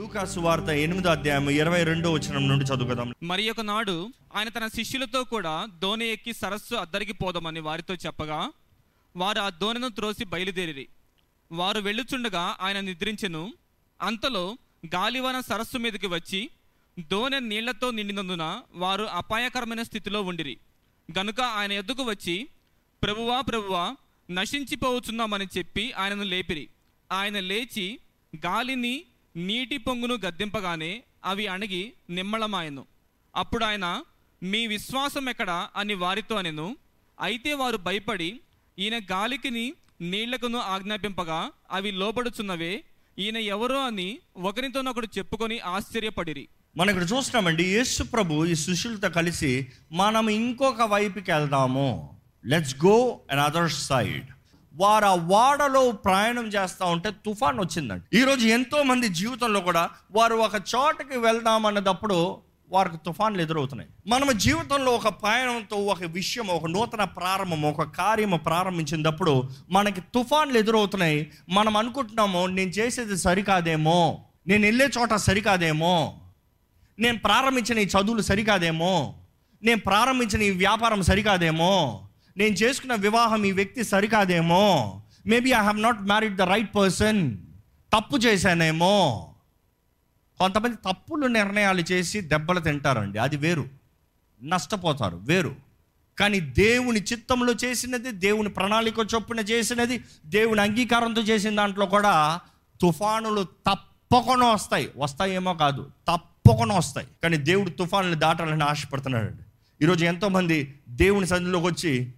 లూకాసు వార్త ఎనిమిదో అధ్యాయం ఇరవై రెండో వచనం నుండి చదువుకుందాం. మరి ఒక నాడు ఆయన తన శిష్యులతో కూడా దోణి ఎక్కి సరస్సు అద్దరికి పోదామని వారితో చెప్పగా వారు ఆ దోణిను త్రోసి బయలుదేరి వారు వెళ్ళుచుండగా ఆయన నిద్రించెను. అంతలో గాలివాన సరస్సు మీదకి వచ్చి దోణె నీళ్ళతో నిండినందున వారు అపాయకరమైన స్థితిలో ఉండిరి. గనుక ఆయన ఎద్దుకు వచ్చి ప్రభువా ప్రభువా నశించిపోవచ్చున్నామని చెప్పి ఆయనను లేపిరి. ఆయన లేచి గాలిని నీటి పొంగును గద్దింపగానే అవి అణిగి నిమ్మళమాయను అప్పుడు ఆయన మీ విశ్వాసం ఎక్కడ? అని వారితో అనెను. అయితే వారు భయపడి ఈయన గాలికిని నీళ్ళకును ఆజ్ఞాపింపగా అవి లోబడుచున్నవే ఈయన ఎవరో అని ఒకరితోనొకడు చెప్పుకొని ఆశ్చర్యపడిరి. మనం ఇక్కడ చూస్తున్నామండి యేసు ప్రభు ఈ శిష్యులతో కలిసి మనం ఇంకొక వైపుకి వెళ్దాము. Let's go and other side వారు ఆ వాడలో ప్రయాణం చేస్తూ ఉంటే తుఫాన్ వచ్చిందండి. ఈరోజు ఎంతో మంది జీవితంలో కూడా వారు ఒక చోటకి వెళ్దాం అన్నదప్పుడు వారికి తుఫాన్లు ఎదురవుతున్నాయి. మనం జీవితంలో ఒక ప్రయాణంతో ఒక విషయం ఒక నూతన ప్రారంభం ఒక కార్యము ప్రారంభించినప్పుడు మనకి తుఫాన్లు ఎదురవుతున్నాయి. మనం అనుకుంటున్నాము నేను చేసేది సరికాదేమో నేను వెళ్ళే చోట సరికాదేమో నేను ప్రారంభించిన ఈ చదువులు సరికాదేమో నేను ప్రారంభించిన ఈ వ్యాపారం సరికాదేమో నేను చేసుకున్న వివాహం ఈ వ్యక్తి సరికాదేమో. Maybe I have not married the right person తప్పు చేశానేమో. కొంతమంది తప్పులు నిర్ణయాలు చేసి దెబ్బలు తింటారండి. అది వేరు. నష్టపోతారు. వేరు. కానీ దేవుని చిత్తంలో చేసినది దేవుని ప్రణాళిక చొప్పున చేసినది దేవుని అంగీకారంతో చేసిన దాంట్లో కూడా తుఫానులు తప్పకుండా వస్తాయి. వస్తాయేమో కాదు. తప్పకుండా వస్తాయి. కానీ దేవుడు తుఫానులు దాటాలని ఆశపడుతున్నాడు ఈరోజు ఎంతోమంది దేవుని సన్నిధిలోకి వచ్చి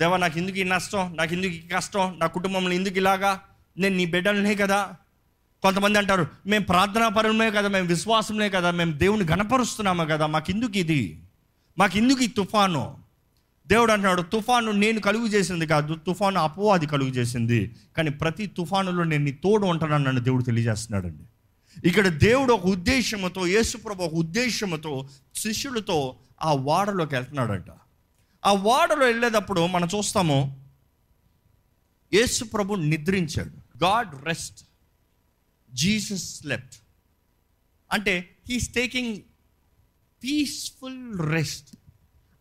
దేవా నాకు ఎందుకు ఈ నష్టం? నాకు ఎందుకు ఈ కష్టం? నా కుటుంబంలో ఎందుకు ఇలాగా? నేను నీ బిడ్డలనే కదా. కొంతమంది అంటారు మేము ప్రార్థనాపరమే కదా మేము విశ్వాసమే కదా మేము దేవుని గణపరుస్తున్నాము కదా. మాకెందుకు ఇది? మాకెందుకు ఈ తుఫాను? దేవుడు అంటున్నాడు తుఫాను నేను కలుగు చేసింది కాదు తుఫాను అపోవాది కలుగు చేసింది. కానీ ప్రతి తుఫానులో నేను నీ తోడు ఉంటానని నన్ను దేవుడు తెలియజేస్తున్నాడండి. ఇక్కడ దేవుడు ఒక ఉద్దేశంతో యేసుప్రభు ఒక ఉద్దేశంతో శిష్యులతో ఆ వాడలోకి వెళ్తున్నాడంట. ఆ వాడలో వెళ్ళేటప్పుడు మనం చూస్తాము యేసు ప్రభు నిద్రించాడు. గాడ్ రెస్ట్ జీసస్ లెఫ్ట్ అంటే హీస్ టేకింగ్ పీస్ఫుల్ రెస్ట్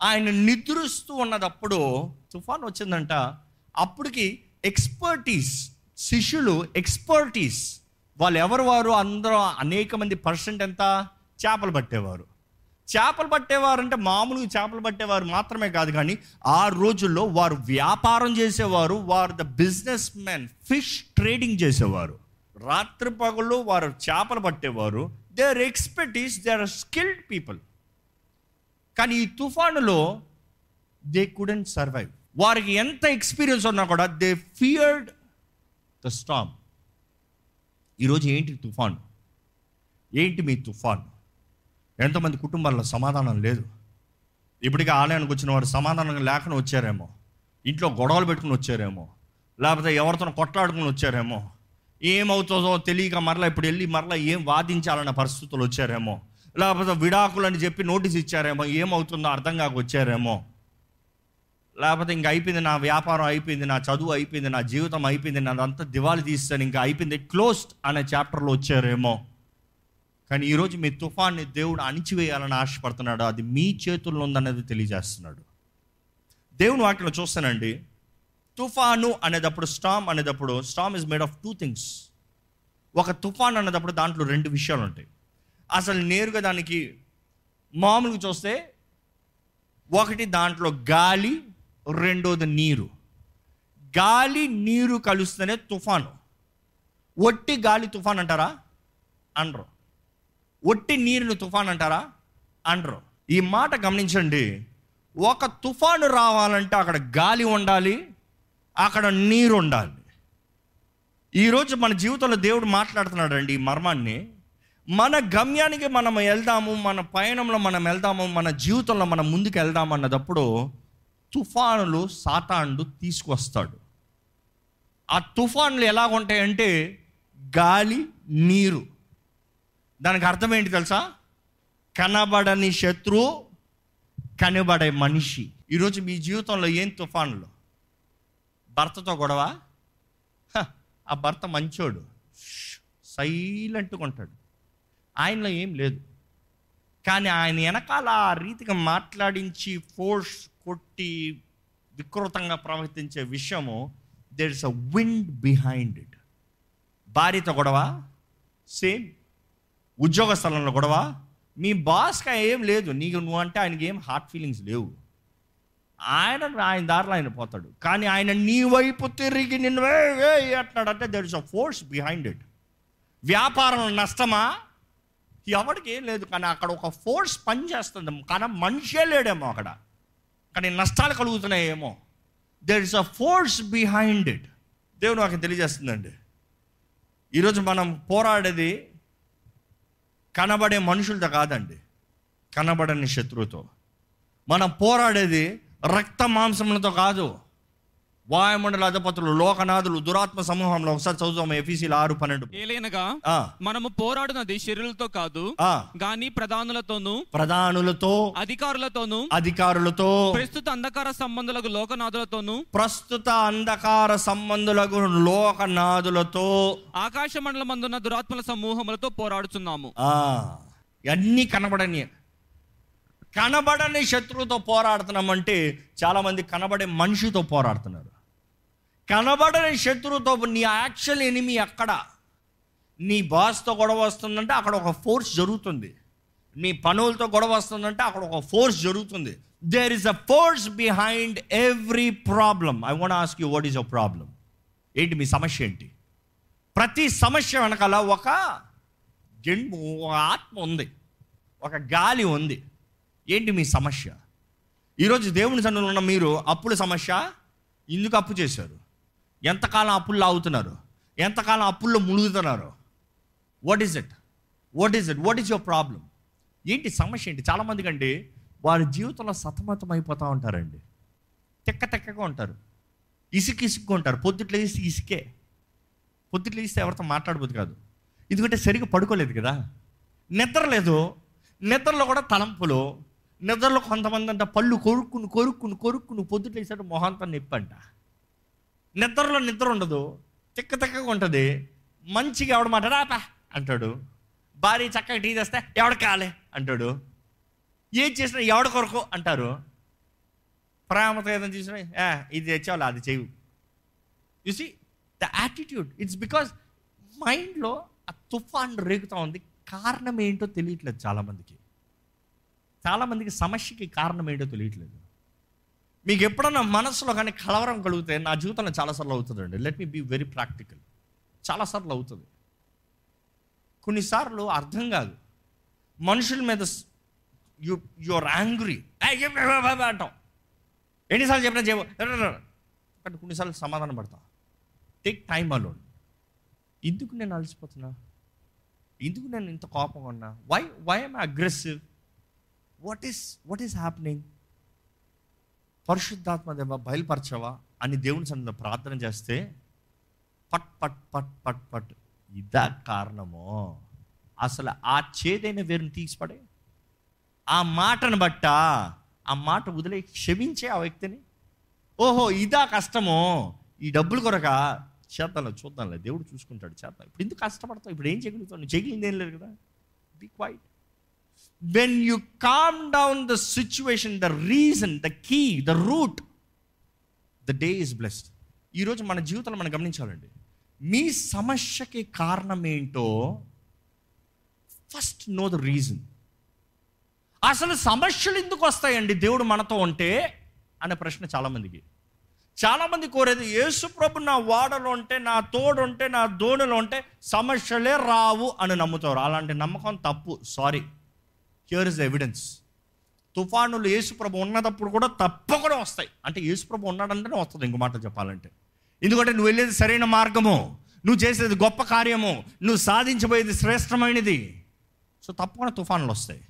ఆయన నిద్రిస్తూ ఉన్నదప్పుడు తుఫాన్ వచ్చిందంట అప్పటికి ఎక్స్పర్టీస్ శిష్యులు ఎక్స్పర్టీస్ వాళ్ళు ఎవరు వారు? అందరూ అనేక మంది పర్సెంట్ ఎంత? చేపలు పట్టేవారు. చేపలు పట్టేవారు అంటే మామూలుగా చేపలు పట్టేవారు మాత్రమే కాదు కానీ ఆ రోజుల్లో వారు వ్యాపారం చేసేవారు వారు the businessmen fish trading చేసేవారు. రాత్రి పగళ్ళు వారు చేపలు పట్టేవారు. They are expertise they are skilled people కానీ ఈ తుఫానులో దే కుడెంట్ సర్వైవ్ వారికి ఎంత ఎక్స్పీరియన్స్ ఉన్నా కూడా దే ఫియర్డ్ ద స్టామ్ ఈరోజు ఏంటి తుఫాన్? ఏంటి మీ తుఫాన్? ఎంతమంది కుటుంబాల్లో సమాధానం లేదు. ఇప్పటికే ఆలయానికి వచ్చిన వారు సమాధానం లేకుండా వచ్చారేమో. ఇంట్లో గొడవలు పెట్టుకుని వచ్చారేమో. లేకపోతే ఎవరితోనో కొట్లాడుకుని వచ్చారేమో. ఏమవుతుందో తెలియక మరలా ఇప్పుడు వెళ్ళి మరలా ఏం వాదించాలన్న పరిస్థితులు వచ్చారేమో. లేకపోతే విడాకులని చెప్పి నోటీస్ ఇచ్చారేమో. ఏమవుతుందో అర్థం కాక వచ్చారేమో. లేకపోతే ఇంక అయిపోయింది నా వ్యాపారం అయిపోయింది నా చదువు అయిపోయింది నా జీవితం అయిపోయింది నాదంతా దివాళి తీస్తాను ఇంకా అయిపోయింది క్లోజ్డ్ అనే చాప్టర్లో వచ్చారేమో. కానీ ఈరోజు మీ తుఫాన్ని దేవుడు అణిచివేయాలని ఆశపడుతున్నాడు అది మీ చేతుల్లో ఉందనేది తెలియజేస్తున్నాడు. దేవుని వాటిలో చూస్తానండి. తుఫాను అనేటప్పుడు స్టామ్ అనేటప్పుడు storm is made of two things ఒక తుఫాన్ అనేటప్పుడు దాంట్లో రెండు విషయాలు ఉంటాయి. అసలు నేరుగా దానికి మామూలుగా చూస్తే ఒకటి దాంట్లో గాలి రెండోది నీరు. గాలి నీరు కలుస్తేనే తుఫాను. ఒట్టి గాలి తుఫాన్ అంటారా? అనరు. ఒట్టి నీరుని తుఫాన్ అంటారా? అండరు ఈ మాట గమనించండి. ఒక తుఫాను రావాలంటే అక్కడ గాలి ఉండాలి అక్కడ నీరు ఉండాలి. ఈరోజు మన జీవితంలో దేవుడు మాట్లాడుతున్నాడండి ఈ మర్మాన్ని. మన గమ్యానికి మనం వెళ్దాము మన పయనంలో మనం వెళ్దాము మన జీవితంలో మనం ముందుకు వెళ్దాము అన్నదప్పుడు తుఫానులు సాతాండు తీసుకొస్తాడు. ఆ తుఫాన్లు ఎలాగుంటాయంటే గాలి నీరు. దానికి అర్థం ఏంటి తెలుసా? కనబడని శత్రువు కనబడే మనిషి. ఈరోజు మీ జీవితంలో ఏం తుఫాన్లు? భర్తతో గొడవ? హ, ఆ భర్త మంచోడు. సైలెంట్గా ఉంటాడు. ఆయనలో ఏం లేదు. కానీ ఆయన వెనకాల ఆ రీతిగా మాట్లాడించి ఫోర్స్ కొట్టి వికృతంగా ప్రవర్తించే విషయము there is a wind behind it భార్యతో గొడవ? సేమ్. ఉద్యోగ స్థలంలో గొడవ. మీ బాస్కి ఏం లేదు. నీకు నువ్వు అంటే ఆయనకి ఏం హార్ట్ ఫీలింగ్స్ లేవు. ఆయన ఆయన దారిలో ఆయన పోతాడు. కానీ ఆయన నీ వైపు తిరిగి నిన్ను అంటున్నాడంటే there is a force behind it వ్యాపారం నష్టమా? ఎవరికి ఏం లేదు. కానీ అక్కడ ఒక ఫోర్స్ పనిచేస్తుంది. కానీ మనిషే లేడేమో అక్కడ. కానీ నష్టాలు కలుగుతున్నాయేమో. There is a force behind it దేవుడు నాకు తెలియజేస్తుందండి. ఈరోజు మనం పోరాడేది కనబడే మనుషులతో కాదండి. కనబడని శత్రువుతో మనం పోరాడేది రక్త మాంసములతో కాదు. వాయుమండల అధిపతులు లోకనాథులు దురాత్మ సమూహంలో ఒకసారి చదువుతాం ఎఫీసీలు ఆరు పన్నెండు. ఏలైనగా ఆ, మనము పోరాడునది శరీరులతో కాదు గాని ప్రధానులతోనూ ప్రధానులతో అధికారులతోనూ అధికారులతో ప్రస్తుత అంధకార సంబంధులకు లోకనాథులతోనూ ప్రస్తుత అంధకార సంబంధులకు లోకనాథులతో ఆకాశ మండలమందున్న దురాత్మల సమూహములతో పోరాడుచున్నాము. ఆ, అన్నీ కనబడని కనబడని శత్రువుతో పోరాడుతున్నామంటే చాలామంది కనబడే మనిషితో పోరాడుతున్నారు. కనబడని శత్రువుతో నీ యాక్చువల్ ఎనిమి అక్కడ నీ బాస్తో గొడవ వస్తుందంటే అక్కడ ఒక ఫోర్స్ జరుగుతుంది. నీ పనులతో గొడవ వస్తుందంటే అక్కడ ఒక ఫోర్స్ జరుగుతుంది. There is a force behind every problem I want ask you what is a problem ఏంటి మీ సమస్య ఏంటి? ప్రతి సమస్య వెనకాల ఒక జన్మ ఒక ఆత్మ ఉంది. ఒక గాలి ఉంది. ఏంటి మీ సమస్య? ఈరోజు దేవుని సన్నిధిలో ఉన్న మీరు అప్పుల సమస్య ఎందుకు అప్పు చేశారు. ఎంతకాలం అప్పుల్లో ఆగుతున్నారు? ఎంతకాలం అప్పుల్లో మునుగుతున్నారు? What is it what is it what is your problem ఏంటి సమస్య ఏంటి? చాలామంది అండి వారి జీవితంలో సతమతం అయిపోతూ ఉంటారండి. తెక్క తెక్కగా ఉంటారు. ఇసుక ఇసుక్కు ఉంటారు. పొద్దుట్లో వేసి ఇసుకే. పొద్దుట్లో ఇస్తే ఎవరితో మాట్లాడబోదు కాదు. ఎందుకంటే సరిగ్గా పడుకోలేదు కదా. నిద్ర లేదు. నిద్రలో కూడా తలంపులు. నిద్రలో కొంతమంది అంట పళ్ళు కొరుక్కుని కొరుక్కుని కొరుక్కుని పొద్దుట్లో వేసాడు మొహంతా నొప్పి అంట. నిద్రలో నిద్ర ఉండదు. తిక్క తిక్కగా ఉంటుంది. మంచిగా ఎవడ మాట రాపా అంటాడు. భార్య చక్కగా టీ తెస్తే ఎవడ కాలే అంటాడు. ఏం చేసినా ఎవడ కొరకు అంటారు. ప్రేమతో ఏదైనా చేసినా "ఏ, ఇది తెచ్చావు అది చేయు you see the attitude it's because మైండ్లో ఆ తుఫాన్ రేగుతూ ఉంది. కారణం ఏంటో తెలియట్లేదు చాలామందికి. చాలామందికి సమస్యకి కారణం ఏంటో తెలియట్లేదు. మీకు ఎప్పుడన్నా మనసులో కానీ కలవరం కలిగితే నా జీవితంలో చాలాసార్లు అవుతుందండి. Let me be very practical చాలాసార్లు అవుతుంది. కొన్నిసార్లు అర్థం కాదు. మనుషుల మీద యు యువర్ యాంగ్రీ అంటాం ఎన్నిసార్లు చెప్పినా చేయవు. కానీ కొన్నిసార్లు సమాధానం పడతాం. టేక్ టైమ్ అలోన్ ఎందుకు నేను అలసిపోతున్నా? ఎందుకు నేను ఇంత కోపంగా ఉన్నా? Why why am aggressive what is what is happening పరిశుద్ధాత్మ దేవ బయలుపరచవా అని దేవుని సన్నిధిలో ప్రార్థన చేస్తే పట్ పట్ పట్ పట్ పట్. ఇదా కారణమో. అసలు ఆ చేదైన వేరుని తీసిపడే. ఆ మాటను బట్ట ఆ మాట వదిలే క్షమించే ఆ వ్యక్తిని. ఓహో ఇదా కష్టమో. ఈ డబ్బులు కొరక చేద్దాంలే చూద్దాంలే. దేవుడు చూసుకుంటాడు చేద్దాం. ఇప్పుడు ఎందుకు కష్టపడతావు? ఇప్పుడు ఏం చేయగలుగుతావు? నువ్వు ఏం లేదు కదా. Be quiet when you calm down the situation the reason the key the root the day is blessed ఈరోజు మన జీవితంలో మనం గమనించాలండి. మీ సమస్యకి కారణం ఏంటో ఫస్ట్ నో ద రీజన్ అసలు సమస్యలు ఎందుకు వస్తాయండి? దేవుడు మనతో ఉంటే అనే ప్రశ్న చాలామందికి. చాలామంది కోరేది యేసుప్రభు నా వాడలో ఉంటే నా తోడు ఉంటే నా దోణిలో ఉంటే సమస్యలే రావు అని నమ్ముతారు. అలాంటి నమ్మకం తప్పు. సారీ హియర్ ఇస్ ఎవిడెన్స్ తుఫానులు యేసుప్రభు ఉన్నదప్పుడు కూడా తప్పకుండా వస్తాయి. అంటే యేసుప్రభు ఉన్నాడంటేనే వస్తుంది ఇంకో మాట చెప్పాలంటే. ఎందుకంటే నువ్వు వెళ్ళేది సరైన మార్గము. నువ్వు చేసేది గొప్ప కార్యము. నువ్వు సాధించబోయేది శ్రేష్టమైనది. సో తప్పకుండా తుఫానులు వస్తాయి.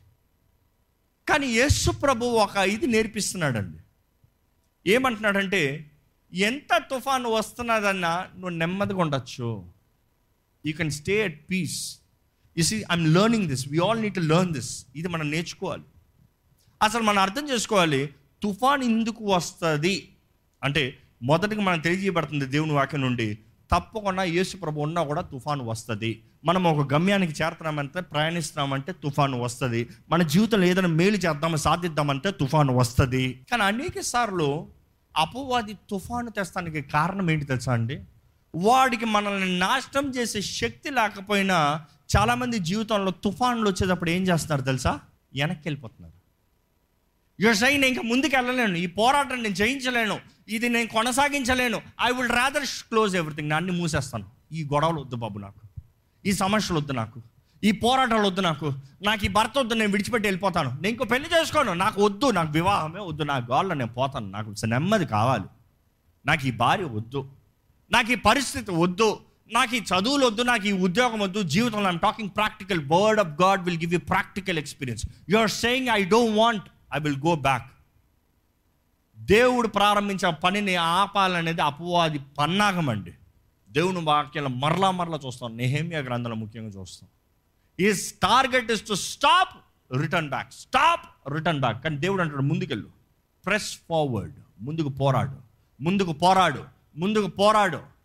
కానీ యేసు ప్రభు ఒక ఇది నేర్పిస్తున్నాడండి. ఏమంటున్నాడంటే ఎంత తుఫాను వస్తున్నదన్నా నువ్వు నెమ్మదిగా ఉండొచ్చు. You can stay at peace you see I'm learning this we all need to learn this ఇది మనం నేర్చుకోవాలి. అసలు మనం అర్థం చేసుకోవాలి తుఫాన్ ఎందుకు వస్తుంది? అంటే మొదటిగా మనం తెలియజేయబడుతుంది దేవుని వాక్యం నుండి తప్పకుండా యేసు ప్రభు ఉన్నా కూడా తుఫాను వస్తుంది. మనం ఒక గమ్యానికి చేరుతున్నామంటే ప్రయాణిస్తున్నామంటే తుఫాను వస్తుంది. మన జీవితంలో ఏదైనా మేలు చేద్దాము సాధిద్దామంటే తుఫాను వస్తుంది. కానీ అనేక సార్లు అపవాది తుఫాను తెస్తానికి కారణం ఏంటి తెలుసా అండి? వాడికి మనల్ని నాశనం చేసే శక్తి లేకపోయినా చాలామంది జీవితంలో తుఫాన్లు వచ్చేటప్పుడు ఏం చేస్తున్నారు తెలుసా? వెనక్కి వెళ్ళిపోతున్నారు యువర్ సై నేను ఇంకా ముందుకు వెళ్ళలేను ఈ పోరాటం నేను జయించలేను. ఇది నేను కొనసాగించలేను. I will rather close everything అన్ని మూసేస్తాను. ఈ గొడవలు వద్దు బాబు నాకు. ఈ సమస్యలు వద్దు నాకు. ఈ పోరాటాలు వద్దు నాకు. నాకు ఈ భర్త వద్దు నేను విడిచిపెట్టి వెళ్ళిపోతాను. నేను ఇంకో పెళ్ళి చేసుకోను. నాకు వద్దు నాకు వివాహమే వద్దు నా గోళ్ళ నేను పోతాను. నాకు నెమ్మది కావాలి. నాకు ఈ భార్య వద్దు. నాకు ఈ పరిస్థితి వద్దు. నాకు ఈ చదువులు వద్దు నాకు ఈ ఉద్యోగం వద్దు జీవితంలో I'm talking practical word of God will give you practical experience you are saying I don't want I will go back దేవుడు ప్రారంభించిన పనిని ఆపాలనేది అపవాది పన్నాగం అండి. దేవుని వాక్యాలు మరలా మరలా చూస్తాం. నెహేమియా గ్రంథాలు ముఖ్యంగా చూస్తాం. Is target is to stop return back stop return back కానీ దేవుడు అంటాడు ముందుకెళ్ళు. ప్రెస్ ఫార్వర్డ్ ముందుకు పోరాడు. ముందుకు పోరాడు. ముందుకు పోరాడు.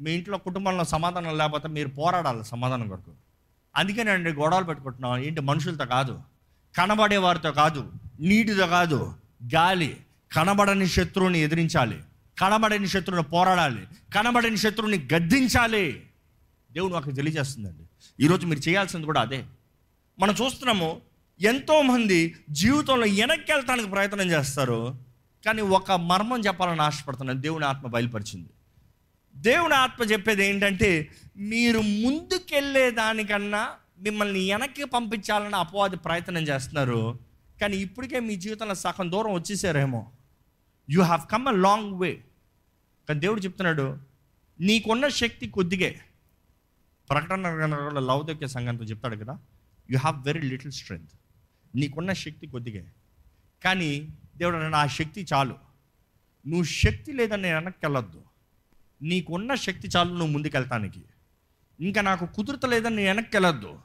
మీ ఇంట్లో కుటుంబంలో సమాధానం లేకపోతే మీరు పోరాడాలి సమాధానం కొరకు. అందుకేనండి గొడవలు పెట్టుకుంటున్నాం ఏంటి? మనుషులతో కాదు. కనబడే వారితో కాదు. నీటితో కాదు. గాలి. కనబడని శత్రువుని ఎదిరించాలి. కనబడని శత్రువుని పోరాడాలి. కనబడని శత్రువుని గద్దించాలి. దేవుడు మాకు తెలియజేస్తుందండి. ఈరోజు మీరు చేయాల్సింది కూడా అదే. మనం చూస్తున్నాము ఎంతోమంది జీవితంలో వెనక్కి వెళ్తానికి ప్రయత్నం చేస్తారు కానీ ఒక మర్మం చెప్పాలని ఆశపడుతున్నాను. దేవుని ఆత్మ బయలుపరిచింది. దేవుని ఆత్మ చెప్పేది ఏంటంటే మీరు ముందుకెళ్ళే దానికన్నా మిమ్మల్ని వెనక్కి పంపించాలని అపవాది ప్రయత్నం చేస్తున్నారు. కానీ ఇప్పటికే మీ జీవితంలో సగం దూరం వచ్చేసారేమో. You have come a long way కానీ దేవుడు చెప్తున్నాడు నీకున్న శక్తి కొద్దిగే. ప్రకటన గ్రంథంలో లౌదక్య సంఘంతో చెప్తాడు కదా you have very little strength నీకున్న శక్తి కొద్దిగే. కానీ దేవుడు నా ఆ శక్తి చాలు. నువ్వు శక్తి లేదని నేను వెనక్కి వెళ్ళొద్దు. నీకున్న శక్తి చాలు నువ్వు ముందుకెళ్తానికి. ఇంకా నాకు కుదురతలేదని నేను వెనక్కి వెళ్ళొద్దు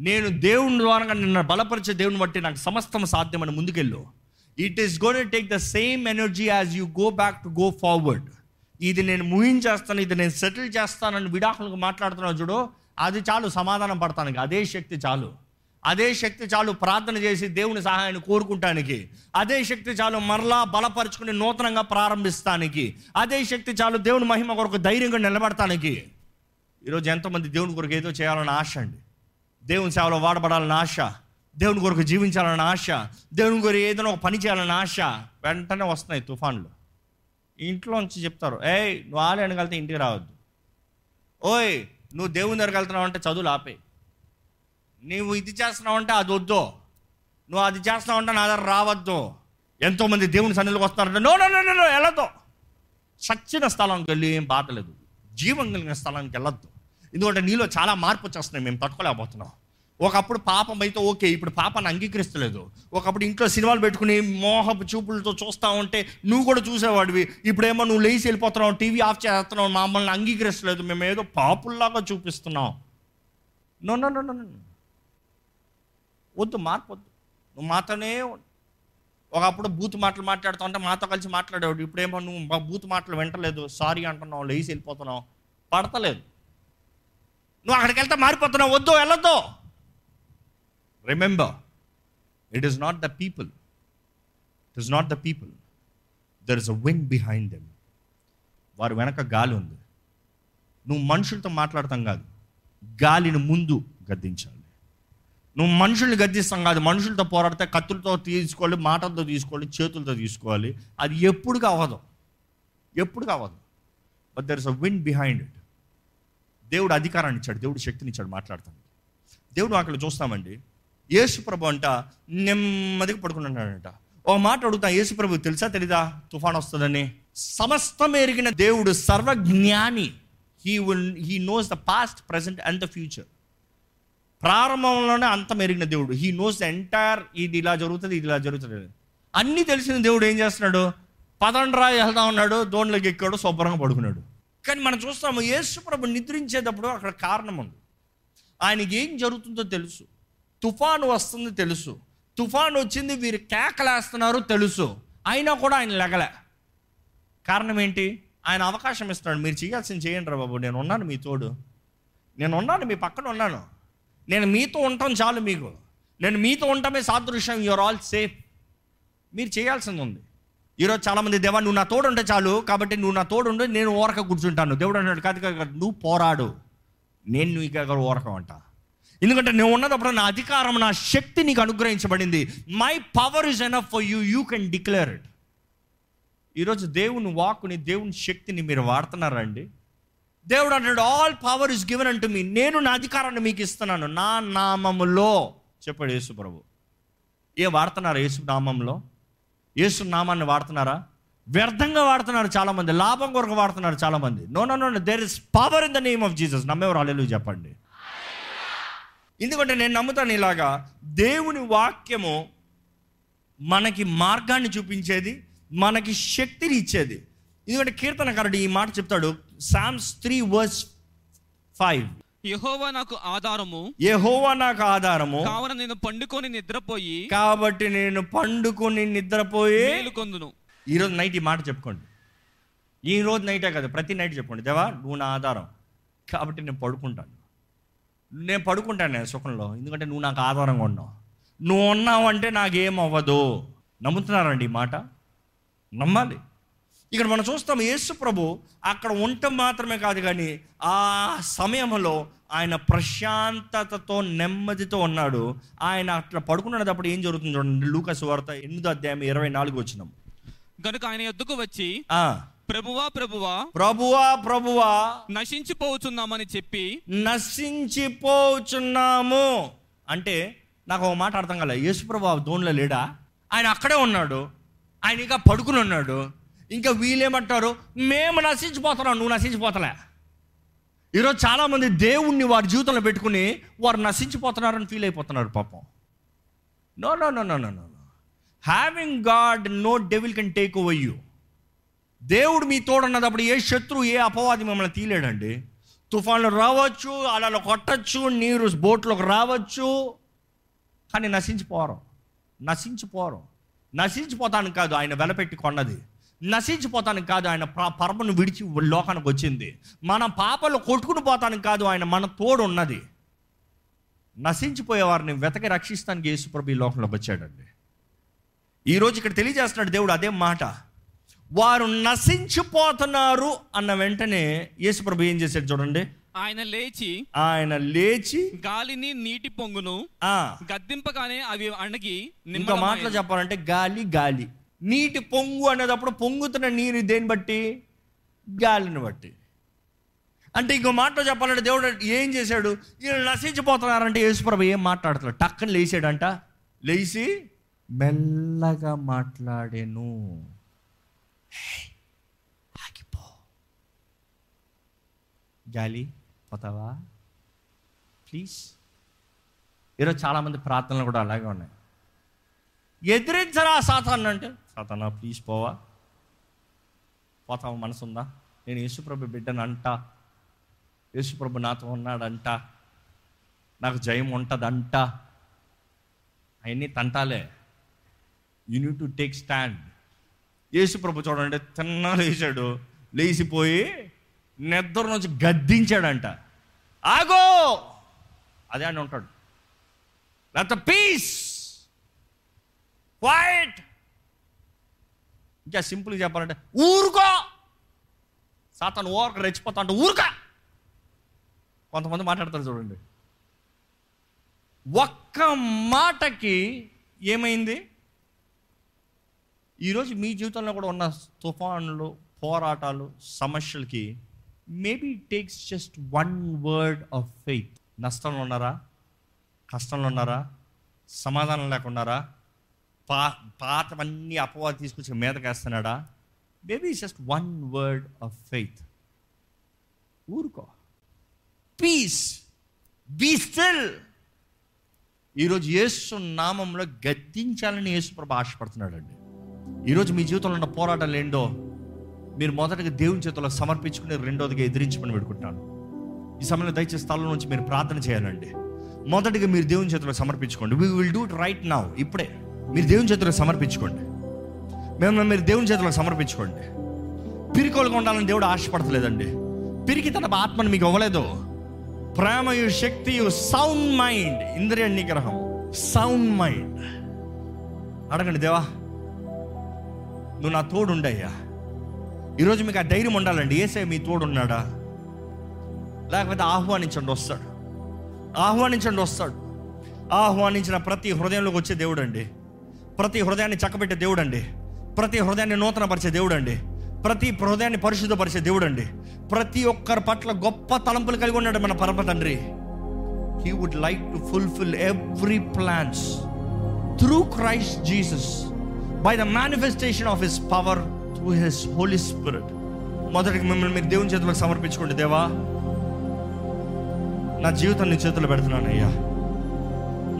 నేను దేవుని ద్వారా నిన్ను బలపరిచే దేవుని బట్టి నాకు సమస్తం సాధ్యమని ముందుకెళ్ళు. It is gonna take the same energy as you go back to go forward ఇది నేను ముహించేస్తాను ఇది నేను సెటిల్ చేస్తానని విడాకులకు మాట్లాడుతున్నావు చూడు అది చాలు సమాధానం పడతానికి. అదే శక్తి చాలు. అదే శక్తి చాలు ప్రార్థన చేసి దేవుని సహాయాన్ని కోరుకుంటానికి. అదే శక్తి చాలు మరలా బలపరుచుకుని నూతనంగా ప్రారంభిస్తానికి. అదే శక్తి చాలు దేవుని మహిమ కొరకు ధైర్యంగా నిలబడటానికి ఈరోజు ఎంతమంది దేవుని కొరకు ఏదో చేయాలని ఆశ అండి. దేవుని సేవలో వాడబడాలని ఆశ. దేవుని కొరకు జీవించాలని ఆశ. దేవుని కొరకు ఏదైనా ఒక పని చేయాలని ఆశ. వెంటనే వస్తున్నాయి తుఫాన్లు. ఇంట్లోంచి చెప్తారు ఏయ్ నువ్వు ఆలయానికి వెళ్తే ఇంటికి రావద్దు. ఓయ్ నువ్వు దేవుని దగ్గరికి వెళ్తున్నావు అంటే చదువులు ఆపే నువ్వు ఇది చేస్తున్నావు అంటే అది వద్దు. నువ్వు అది చేస్తున్నావు అంటే నా దగ్గర రావద్దు. ఎంతోమంది దేవుని సన్నిధిలోకి వస్తారంటే no no no no, no వెళ్ళొద్దు. సచ్చిన స్థలానికి వెళ్ళి ఏం బాధ లేదు. జీవం కలిగిన స్థలానికి వెళ్ళొద్దు. ఎందుకంటే నీలో చాలా మార్పు వచ్చేస్తున్నాయి. మేము తట్టుకోలేకపోతున్నాం. ఒకప్పుడు పాపం అయితే ఓకే ఇప్పుడు పాపాన్ని అంగీకరిస్తలేదు. ఒకప్పుడు ఇంట్లో సినిమాలు పెట్టుకుని మోహపు చూపులతో చూస్తా ఉంటే నువ్వు కూడా చూసేవాడివి. ఇప్పుడేమో నువ్వు లేచి వెళ్ళిపోతున్నావు టీవీ ఆఫ్ చేస్తున్నావు మమ్మల్ని అంగీకరిస్తలేదు. మేము ఏదో పాపుల్లాగా చూపిస్తున్నాం. No no no no. వద్దు మార్పొద్దు నువ్వు మాతోనే ఒకప్పుడు బూత్ మాటలు మాట్లాడుతూ ఉంటే మాతో కలిసి మాట్లాడేవాడు. ఇప్పుడేమో నువ్వు మా బూత్ మాటలు వింటలేదు. సారీ అంటున్నావు లేచి వెళ్ళిపోతున్నావు. పడతలేదు. నువ్వు అక్కడికి వెళ్తే మారిపోతున్నావు. వద్దు వెళ్ళొద్దు. Remember it is not the people it is not the people there is a wind behind them వారి వెనక గాలి ఉంది. నువ్వు మనుషులతో మాట్లాడతాం కాదు. గాలిని ముందు గద్దించాలి. నువ్వు మనుషుల్ని గద్దిస్తాం కాదు. మనుషులతో పోరాడితే కత్తులతో తీసుకోవాలి మాటలతో తీసుకోవాలి చేతులతో తీసుకోవాలి. అది ఎప్పుడు అవ్వదు ఎప్పుడు అవ్వదు but there is a wind behind it దేవుడు అధికారాన్ని ఇచ్చాడు. దేవుడు శక్తిని ఇచ్చాడు మాట్లాడతాను దేవుడు అక్కడ చూస్తామండి. యేసుప్రభు అంట నెమ్మదిగా పడుకున్నాడంట ఓ మాట అడుగుతా యేసుప్రభు తెలుసా తెలీదా? తుఫాన్ వస్తుందని. సమస్తం ఎరిగిన దేవుడు సర్వజ్ఞాని. He will he knows the past present and the future ప్రారంభంలోనే అంతం ఎరిగిన దేవుడు. హీ నోస్ ఎంటైర్ ఇది ఇలా జరుగుతుంది ఇది ఇలా జరుగుతుంది. అన్నీ తెలిసిన దేవుడు ఏం చేస్తున్నాడు? పదండ్రా వెళ్దాం ఉన్నాడు దోణిలోకి ఎక్కాడు శుభ్రంగా పడుకున్నాడు. కానీ మనం చూస్తాము యేసుప్రభు నిద్రించేటప్పుడు అక్కడ కారణం ఉంది. ఆయనకి ఏం జరుగుతుందో తెలుసు. తుఫాను వస్తుంది తెలుసు. తుఫాను వచ్చింది వీరు కేకలేస్తున్నారు తెలుసు. అయినా కూడా ఆయన లెగలే. కారణం ఏంటి? ఆయన అవకాశం ఇస్తున్నాడు. మీరు చేయాల్సింది చేయండి రా బాబు నేను ఉన్నాను మీ తోడు. నేను ఉన్నాను మీ పక్కన ఉన్నాను. నేను మీతో ఉంటాం చాలు మీకు. నేను మీతో ఉండటమే సాదృశ్యం. యువర్ ఆల్ సేఫ్ మీరు చేయాల్సింది ఉంది. ఈరోజు చాలామంది దేవా నువ్వు నా తోడు ఉంటే చాలు. కాబట్టి నువ్వు నా తోడు ఉండి నేను ఓరక కూర్చుంటాను. దేవుడు అన్నాడు కాదు కాదు నువ్వు పోరాడు. నేను నీకు ఇక ఓరకం అంట. ఎందుకంటే నువ్వు ఉన్నదప్పుడు నా అధికారం నా శక్తి నీకు అనుగ్రహించబడింది. My power is enough for you you can declare it ఈరోజు దేవుని వాక్కుని దేవుని శక్తిని మీరు వాడుతున్నారండి దేవుడు అంటాడు ఆల్ పవర్ ఇస్ గివెన్ అంటూ మీ నేను నా అధికారాన్ని మీకు ఇస్తున్నాను. నా నామములో చెప్పాడు యేసు ప్రభు. ఏ వాడుతున్నారా యేసు నామంలో? యేసు నామాన్ని వాడుతున్నారా? వ్యర్థంగా వాడుతున్నారు చాలామంది లాభం కొరకు వాడుతున్నారు చాలామంది. No no no there is power in the name of Jesus నమ్మేవారు అల్లెలు చెప్పండి. ఎందుకంటే నేను నమ్ముతాను ఇలాగా దేవుని వాక్యము మనకి మార్గాన్ని చూపించేది మనకి శక్తిని ఇచ్చేది. ఎందుకంటే కీర్తనకారుడు ఈ మాట చెప్తాడు. సామ్స్ త్రీ వర్స్ ఫైవ్ యెహోవా నాకు ఆధారము. యెహోవా నాకు ఆధారము. కావున నేను పండుకొని నిద్రపోయి కాబట్టి నేను పండుకొని నిద్రపోయి మేలుకొందును ఈరోజు నైట్ ఈ మాట చెప్పుకోండి. ఈ రోజు నైటే కదా ప్రతి నైట్ చెప్పుకోండి. దేవా నువ్వు నా ఆధారం. కాబట్టి నేను పడుకుంటాను. నేను పడుకుంటాను నేను సుఖంలో. ఎందుకంటే నువ్వు నాకు ఆధారంగా ఉన్నావు. నువ్వు ఉన్నావు అంటే నాకేం అవ్వదు. నమ్ముతున్నారండి ఈ మాట? నమ్మాలి. ఇక్కడ మనం చూస్తాం యేసు ప్రభు అక్కడ ఉండటం మాత్రమే కాదు కానీ ఆ సమయంలో ఆయన ప్రశాంతతతో నెమ్మదితో ఉన్నాడు. ఆయన అట్లా పడుకున్నప్పుడు ఏం జరుగుతుంది చూడండి లూకస్ వార్త ఎనిమిదో అధ్యాయం ఇరవై నాలుగు వచ్చినాం గనుక ఆయన ఎద్దుకు వచ్చి ఆ, ప్రభువా ప్రభువా ప్రభువా ప్రభువా నశించిపోవచ్చున్నామని చెప్పి నశించిపోచున్నాము. అంటే నాకు ఒక మాట అర్థం కాలే. యేసు ప్రభు ఆ దోణిలో లేడా? ఆయన అక్కడే ఉన్నాడు. ఆయన ఇంకా పడుకుని ఉన్నాడు. ఇంకా వీళ్ళేమంటారు? మేము నశించిపోతున్నాం నువ్వు నశించిపోతలే. ఈరోజు చాలామంది దేవుణ్ణి వారి జీవితంలో పెట్టుకుని వారు నశించిపోతున్నారని ఫీల్ అయిపోతున్నారు పాపం. No no no no no no having God no devil can take over you దేవుడు మీ తోడున్నప్పుడు ఏ శత్రువు ఏ అపవాది మిమ్మల్ని తీలేడండి. తుఫాన్లు రావచ్చు అలా కొట్టచ్చు నీరు బోట్లోకి రావచ్చు కానీ నశించిపోరు. నశించిపోరు. నశించిపోతాను కాదు ఆయన వెలపెట్టి కొన్నది. నశించిపోతానికి కాదు ఆయన పరమను విడిచి లోకానికి వచ్చింది. మన పాపలు కొట్టుకుని పోతానికి కాదు ఆయన మన తోడు ఉన్నది నశించిపోయే వారిని వెతకి రక్షిస్తానికి యేసుప్రభు ఈ లోకంలోకి వచ్చాడండి. ఈరోజు ఇక్కడ తెలియజేస్తున్నాడు దేవుడు అదే మాట. వారు నశించిపోతున్నారు అన్న వెంటనే యేసుప్రభు ఏం చేశాడు చూడండి. ఆయన లేచి ఆయన లేచి గాలిని నీటి పొంగును ఆ. గద్దింపగానే అవి అణగి ఇంకా. మాటలు చెప్పాలంటే గాలి గాలి. నీటి పొంగు అనేటప్పుడు పొంగుతున్న నీరు దేన్ని బట్టి? గాలిని బట్టి. అంటే ఇంకో మాటలో చెప్పాలంటే దేవుడు ఏం చేశాడు? ఈయన నశించిపోతున్నారంటే యేసుప్రభు ఏం మాట్లాడుతున్నాడు టక్కన లేచాడంట. లేచి మెల్లగా మాట్లాడాను. ఆగిపో. గాలి పోతావా? ప్లీజ్. ఈరోజు చాలామంది ప్రార్థనలు కూడా అలాగే ఉన్నాయి. ఎదిరించరా సాధారణ అంటే సాతానా ప్లీజ్ పోవా. పోతావా మనసుందా? నేను యేసుప్రభు బిడ్డను అంట యేసుప్రభు నాతో ఉన్నాడంట. నాకు జయం ఉంటుందంట. అవన్నీ తంటాలే. You need to take stand యేసుప్రభు చూడండి తిన్నా లేచాడు. లేచిపోయి నిద్ర నుంచి గద్దించాడంట. ఆగో! అదే అని ఉంటాడు లేకపోతే పీస్ క్వైట్ ఇంకా సింపుల్గా చెప్పాలంటే ఊరుకో! సాతాను ఓరక రెచ్చిపోతా అంటే ఊరుకో! కొంతమంది మాట్లాడతారు చూడండి. ఒక్క మాటకి ఏమైంది? ఈరోజు మీ జీవితంలో కూడా ఉన్న తుఫాన్లు పోరాటాలు సమస్యలకి maybe takes just one word of faith. నష్టంలో ఉన్నారా? కష్టంలో ఉన్నారా? సమాధానం లేకున్నారా పా పాతవన్నీ అపవాది తీసుకొచ్చి మీదకేస్తున్నాడా maybe just one word of faith ఊరుకో. పీస్ బీ స్టిల్ ఈరోజు యేసు నామంలో గద్దించాలని యేసు ప్రభు ఆశపడుతున్నాడండి. ఈరోజు మీ జీవితంలో ఉన్న పోరాటాలు ఏంటో మీరు మొదటగా దేవుని చేతుల్లో సమర్పించుకుని రెండోదిగా ఎదిరించమని పెడుకుంటాను ఈ సమయంలో దయచేసి స్థలం నుంచి మీరు ప్రార్థన చేయాలండి. మొదటిగా మీరు దేవుని చేతిలో సమర్పించుకోండి. We will do it right now ఇప్పుడే. మీరు దేవుని చేతిలో సమర్పించుకోండి. మేము మీరు దేవుని చేతిలో సమర్పించుకోండి. పిరికోలుగా ఉండాలని దేవుడు ఆశపడతలేదండి. పిరికి తన ఆత్మను మీకు ఇవ్వలేదు. ప్రేమయు శక్తియు సౌండ్ మైండ్ ఇంద్రియ నిగ్రహం సౌండ్ మైండ్ అడగండి దేవా నువ్వు నా తోడుండయ్యా. ఈరోజు మీకు ఆ ధైర్యం ఉండాలండి. ఏసే మీ తోడున్నాడా? లేకపోతే ఆహ్వానించండి వస్తాడు. ఆహ్వానించండి వస్తాడు. ఆహ్వానించిన ప్రతి హృదయంలోకి వచ్చే దేవుడు అండి ప్రతి హృదయాన్ని చక్కబెట్టే దేవుడు అండి ప్రతి హృదయాన్ని నూతనపరిచే దేవుడు అండి ప్రతి హృదయాన్ని పరిశుద్ధపరిచే దేవుడు అండి ప్రతి ఒక్కరి పట్ల గొప్ప తలంపులు కలిగి ఉన్నాడు మన పరమ తండ్రి. He would like to fulfil every plans through Christ Jesus by the manifestation of his power through his Holy Spirit మొదటికి మిమ్మల్ని మీరు దేవుని చేతులకు సమర్పించుకోండి దేవా. నా జీవితం నీ చేతుల్లో పెడుతున్నాను అయ్యా.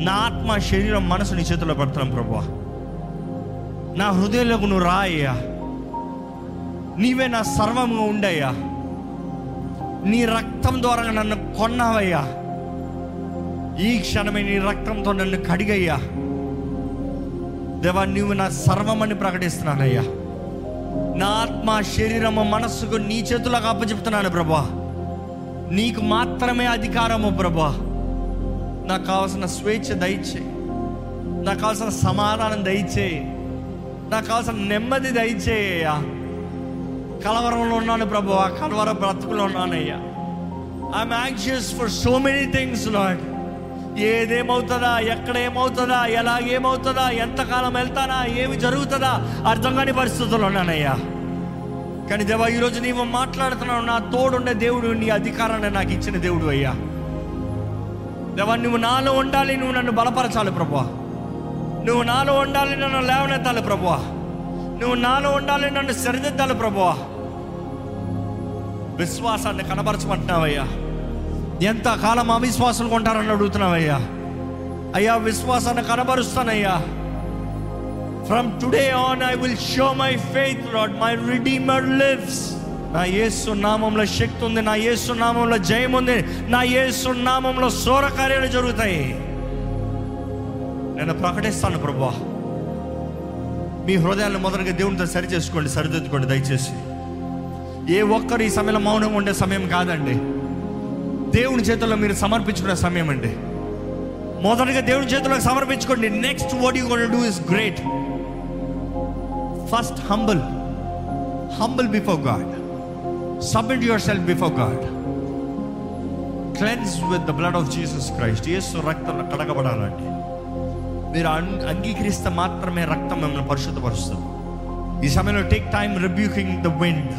నా ఆత్మ శరీరం మనసు నీ చేతుల్లో పెడుతున్నాను ప్రభా నా హృదయంలోకి నువ్వు రా అయ్యా నీవే నా సర్వంగా ఉండయ్యా. నీ రక్తం ద్వారా నన్ను కొన్నావయ్యా. ఈ క్షణమే నీ రక్తంతో నన్ను కడిగయ్యా. దేవా నువ్వు నా సర్వమని ప్రకటిస్తున్నానయ్యా. నా ఆత్మ శరీరము మనస్సుకు నీ చేతులకు అప్పచెప్తున్నాను ప్రభా. నీకు మాత్రమే అధికారము ప్రభా. నాకు కావాల్సిన స్వేచ్ఛ దయచేయి. నాకు కావాల్సిన సమాధానం దయచేయి. నాకు కావాల్సిన నెమ్మది దయచేయ్యా కలవరంలో ఉన్నాను ప్రభు కలవర బ్రతుకులో ఉన్నానయ్యా. I'm anxious for so many things Lord ఏదేమవుతుందా ఎక్కడ ఏమవుతుందా ఎలాగేమవుతుందా ఎంతకాలం వెళ్తానా ఏమి జరుగుతుందా అర్థం కాని పరిస్థితుల్లో ఉన్నానయ్యా. కానీ దేవా ఈరోజు నీవు మాట్లాడుతున్నావు నా తోడుండే దేవుడు నీ అధికారాన్ని నాకు ఇచ్చిన దేవుడు అయ్యా. దేవా నువ్వు నాలో ఉండాలి నువ్వు నన్ను బలపరచాలి ప్రభా. నువ్వు నాలో ఉండాలి నన్ను లేవనెత్తాలి ప్రభువా. నువ్వు నాలో ఉండాలి నన్ను సరిదిద్దాలి ప్రభువా. విశ్వాసాన్ని కనబరచమంటున్నావయ్యా. ఎంత కాలం అవిశ్వాసులు కొంటారని అడుగుతున్నావయ్యా. అయ్యా విశ్వాసాన్ని కనబరుస్తానయ్యా. From today on I will show my faith Lord my redeemer lives నా యేసు నామంలో శక్తి ఉంది నా యేసు నామంలో జయం ఉంది నా యేసు నామంలో సోర కార్యాలు జరుగుతాయి. నేను ప్రకటిస్తాను ప్రభా మీ హృదయాన్ని మొదటిగా దేవునితో సరి చేసుకోండి సరిదిద్దుకోండి దయచేసి. ఏ ఒక్కరు ఈ సమయంలో మౌనం ఉండే సమయం కాదండి. దేవుని చేతుల్లో మీరు సమర్పించుకునే సమయం అండి. మొదటగా దేవుని చేతుల్లో సమర్పించుకోండి. Next what you gonna do is great first humble humble before God submit yourself before God cleanse with the blood of Jesus Christ యేసు రక్తం కడగబడాలండి. మీరు అంగీకరిస్తే మాత్రమే రక్తం మిమ్మల్ని పరిశుద్ధపరుస్తుంది. ఈ సమయంలో take time rebuking the wind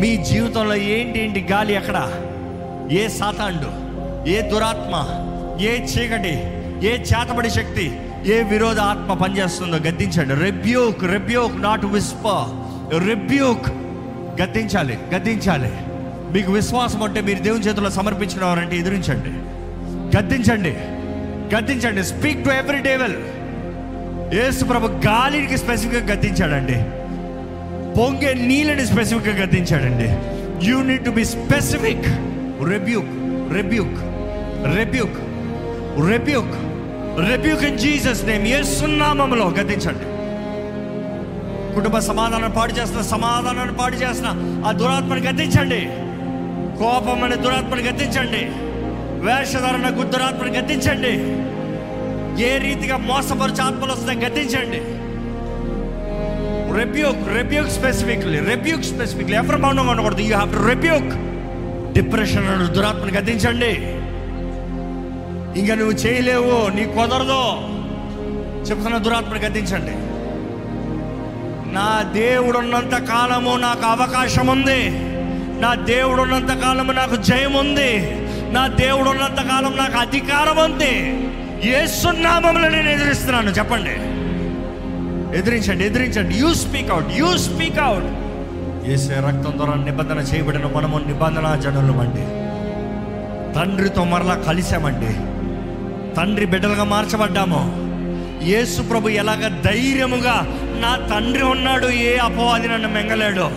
మీ జీవితంలో ఏంటి ఏంటి గాలి ఎక్కడ? ఏ సాతాండు ఏ దురాత్మ ఏ చీకటి ఏ చేతబడి శక్తి ఏ విరోధ ఆత్మ పనిచేస్తుందో గద్దించండి. Rebuke rebuke not whisper rebuke గద్దించాలి గద్దించాలి. మీకు విశ్వాసం అంటే మీరు దేవుని చేతుల్లో సమర్పించినవారంటే ఎదిరించండి. గద్దించండి. గద్దించండి. స్పీక్ టు ఎవ్రీ డేవెల్ ఏసు ప్రభు గాలికి స్పెసిఫిక్గా గద్దించాడండి. పొంగే నీళ్ళని స్పెసిఫిక్గా గద్దించాడండి. You need to be specific rebuke rebuke rebuke rebuke rebuke in Jesus name యేసునామములో గద్దించండి. కుటుంబ సమాధానం పాడు చేస్తున్న సమాధానాన్ని పాడు చేస్తున్న ఆ దురాత్మను గద్దించండి. కోపం అనే దురాత్మను గద్దించండి. వేషధారణ దురాత్మని గద్దించండి. ఏ రీతిగా మోసపరిచే ఆత్మలు వస్తుందని గద్దించండి. Rebuke rebuke specifically rebuke specifically ఎవరు మౌనంగా ఉండకూడదు. You have to rebuke depression అనే దురాత్మని గద్దించండి. ఇంకా నువ్వు చేయలేవు నీ కుదరదు. చెప్తున్న దురాత్మను గద్దించండి. నా దేవుడు ఉన్నంత కాలము నాకు అవకాశం ఉంది నా దేవుడు ఉన్నంత కాలము నాకు జయం ఉంది నా దేవుడు ఉన్నంత కాలం నాకు అధికారం ఉంది. ఏసునామంలో నేను ఎదిరిస్తున్నాను. చెప్పండి. ఎదిరించండి ఎదిరించండి. You speak out you speak out ఏసే రక్తం ద్వారా నిబంధన చేయబడిన మనము నిబంధన జనులమండి తండ్రితో మరలా కలిసామండి. తండ్రి బిడ్డలుగా మార్చబడ్డాము. యేసు ప్రభు ఎలాగ ధైర్యముగా నా తండ్రి ఉన్నాడు ఏ అపవాది నన్ను మెంగలేడు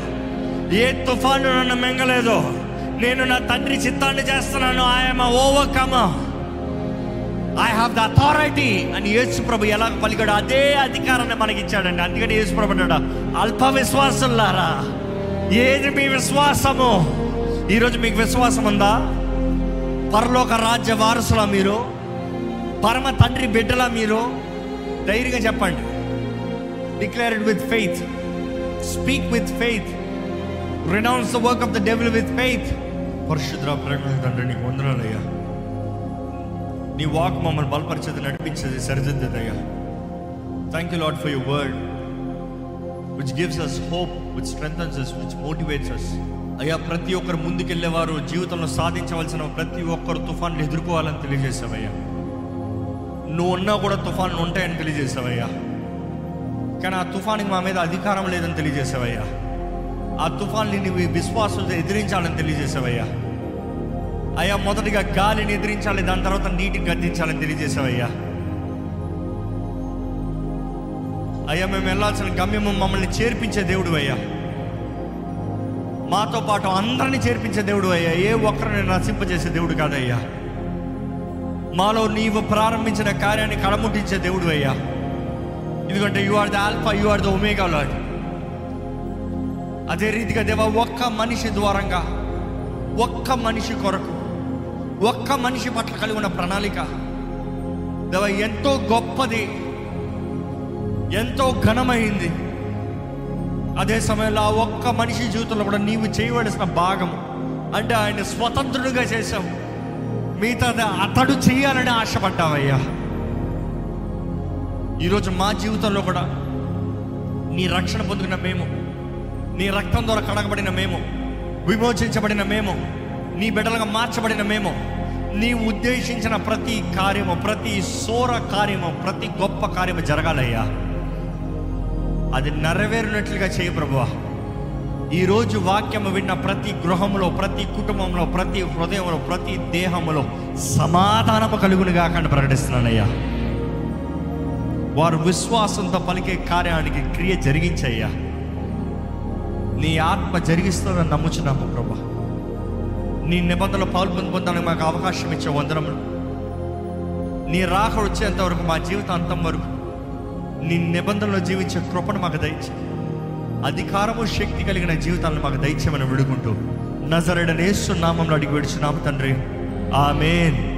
ఏ తుఫాను నన్ను మెంగలేదు. నేను నా తండ్రి చిత్తాన్ని చేస్తున్నాను. I'm overcome I have the authority అని యేసు ప్రభు ఎలా పలికాడు అదే అధికారాన్ని మనకి ఇచ్చాడండి అందుకని యేసు ప్రభు అన్నాడు అల్ప విశ్వాసంలారా ఏది మీ విశ్వాసము? ఈరోజు మీకు విశ్వాసం ఉందా? పరలోక రాజ్య వారసులా మీరు? పరమ తండ్రి బిడ్డలా మీరు? ధైర్యంగా చెప్పండి. Declared with faith speak with faith renounce the work of the devil with faith పరిశుద్ర ప్రేమ తండ్రి నీకు వందనాలయ్యా నీ వాక్ మమ్మల్ని బలపరిచేది నడిపించేది సరిదిద్దదయ్యా. Thank you lot for your word which gives us hope which strengths us which motivates us అయ్యా ప్రతి ఒక్కరు ముందుకెళ్ళేవారు జీవితంలో సాధించవలసిన ప్రతి ఒక్కరు తుఫాన్లు ఎదుర్కోవాలని తెలియజేసావయ్యా నువ్వు ఉన్నా కూడా తుఫాన్లు ఉంటాయని తెలియజేసావయ్యా కానీ ఆ తుఫానికి మా మీద అధికారం లేదని తెలియజేసావయ్యా ఆ తుఫాన్ని నువ్వు విశ్వాసంతో ఎదిరించాలని తెలియజేసావయ్యా అయ్యా మొదటిగా గాలిని ఎదిరించాలి దాని తర్వాత నీటిని గద్దించాలని తెలియజేసావయ్యా అయ్యా మేము వెళ్ళాల్సిన గమ్యము మమ్మల్ని చేర్పించే దేవుడు అయ్యా. మాతో పాటు అందరిని చేర్పించే దేవుడు అయ్యా. ఏ ఒక్కరిని నశింపజేసే దేవుడు కాదయ్యా. మాలో నీవు ప్రారంభించిన కార్యాన్ని కడముట్టించే దేవుడు అయ్యా. ఎందుకంటే you are the alpha you are the omega Lord అదే రీతిగా దేవా ఒక్క మనిషి ద్వారంగా ఒక్క మనిషి కొరకు ఒక్క మనిషి పట్ల కలిగి ఉన్న ప్రణాళిక. దేవా ఎంతో గొప్పది ఎంతో ఘనమైంది. అదే సమయంలో ఆ ఒక్క మనిషి జీవితంలో కూడా నీవు చేయవలసిన భాగం అంటే ఆయన స్వతంత్రుడిగా చేశావు. మిగతా అతడు చేయాలని ఆశపడ్డావయ్యా. ఈరోజు మా జీవితంలో కూడా నీ రక్షణ పొందుకున్న మేము నీ రక్తం ద్వారా కడగబడిన మేము విమోచించబడిన మేము నీ బిడ్డలుగా మార్చబడిన మేము నీ ఉద్దేశించిన ప్రతి కార్యము ప్రతి సోర కార్యము ప్రతి గొప్ప కార్యము జరగాలయ్యా. అది నెరవేరినట్లుగా చేయ ప్రభువా. ఈరోజు వాక్యము విన్న ప్రతి గృహంలో ప్రతి కుటుంబంలో ప్రతి హృదయంలో ప్రతి దేహంలో సమాధానము కలుగునిగా కాకుండా ప్రకటిస్తున్నానయ్యా. వారు విశ్వాసంతో పలికే కార్యానికి క్రియ జరిగించయ్యా. నీ ఆత్మ జరిగిస్తుందని నమ్ముచున్నాము ప్రభా. నీ నిబంధనలు పాల్పొంది పొందడానికి మాకు అవకాశం ఇచ్చే వందరములు నీ రాక వచ్చేంత వరకు మా జీవితం అంతం వరకు నీ నిబంధనలో జీవించే కృపను మాకు దయచే. అధికారము శక్తి కలిగిన జీవితాలను మాకు దయచేమని విడుకుంటూ నజరడనేస్తు నామంలో అడిగి విడుచున్నాము తండ్రి. ఆమెన్.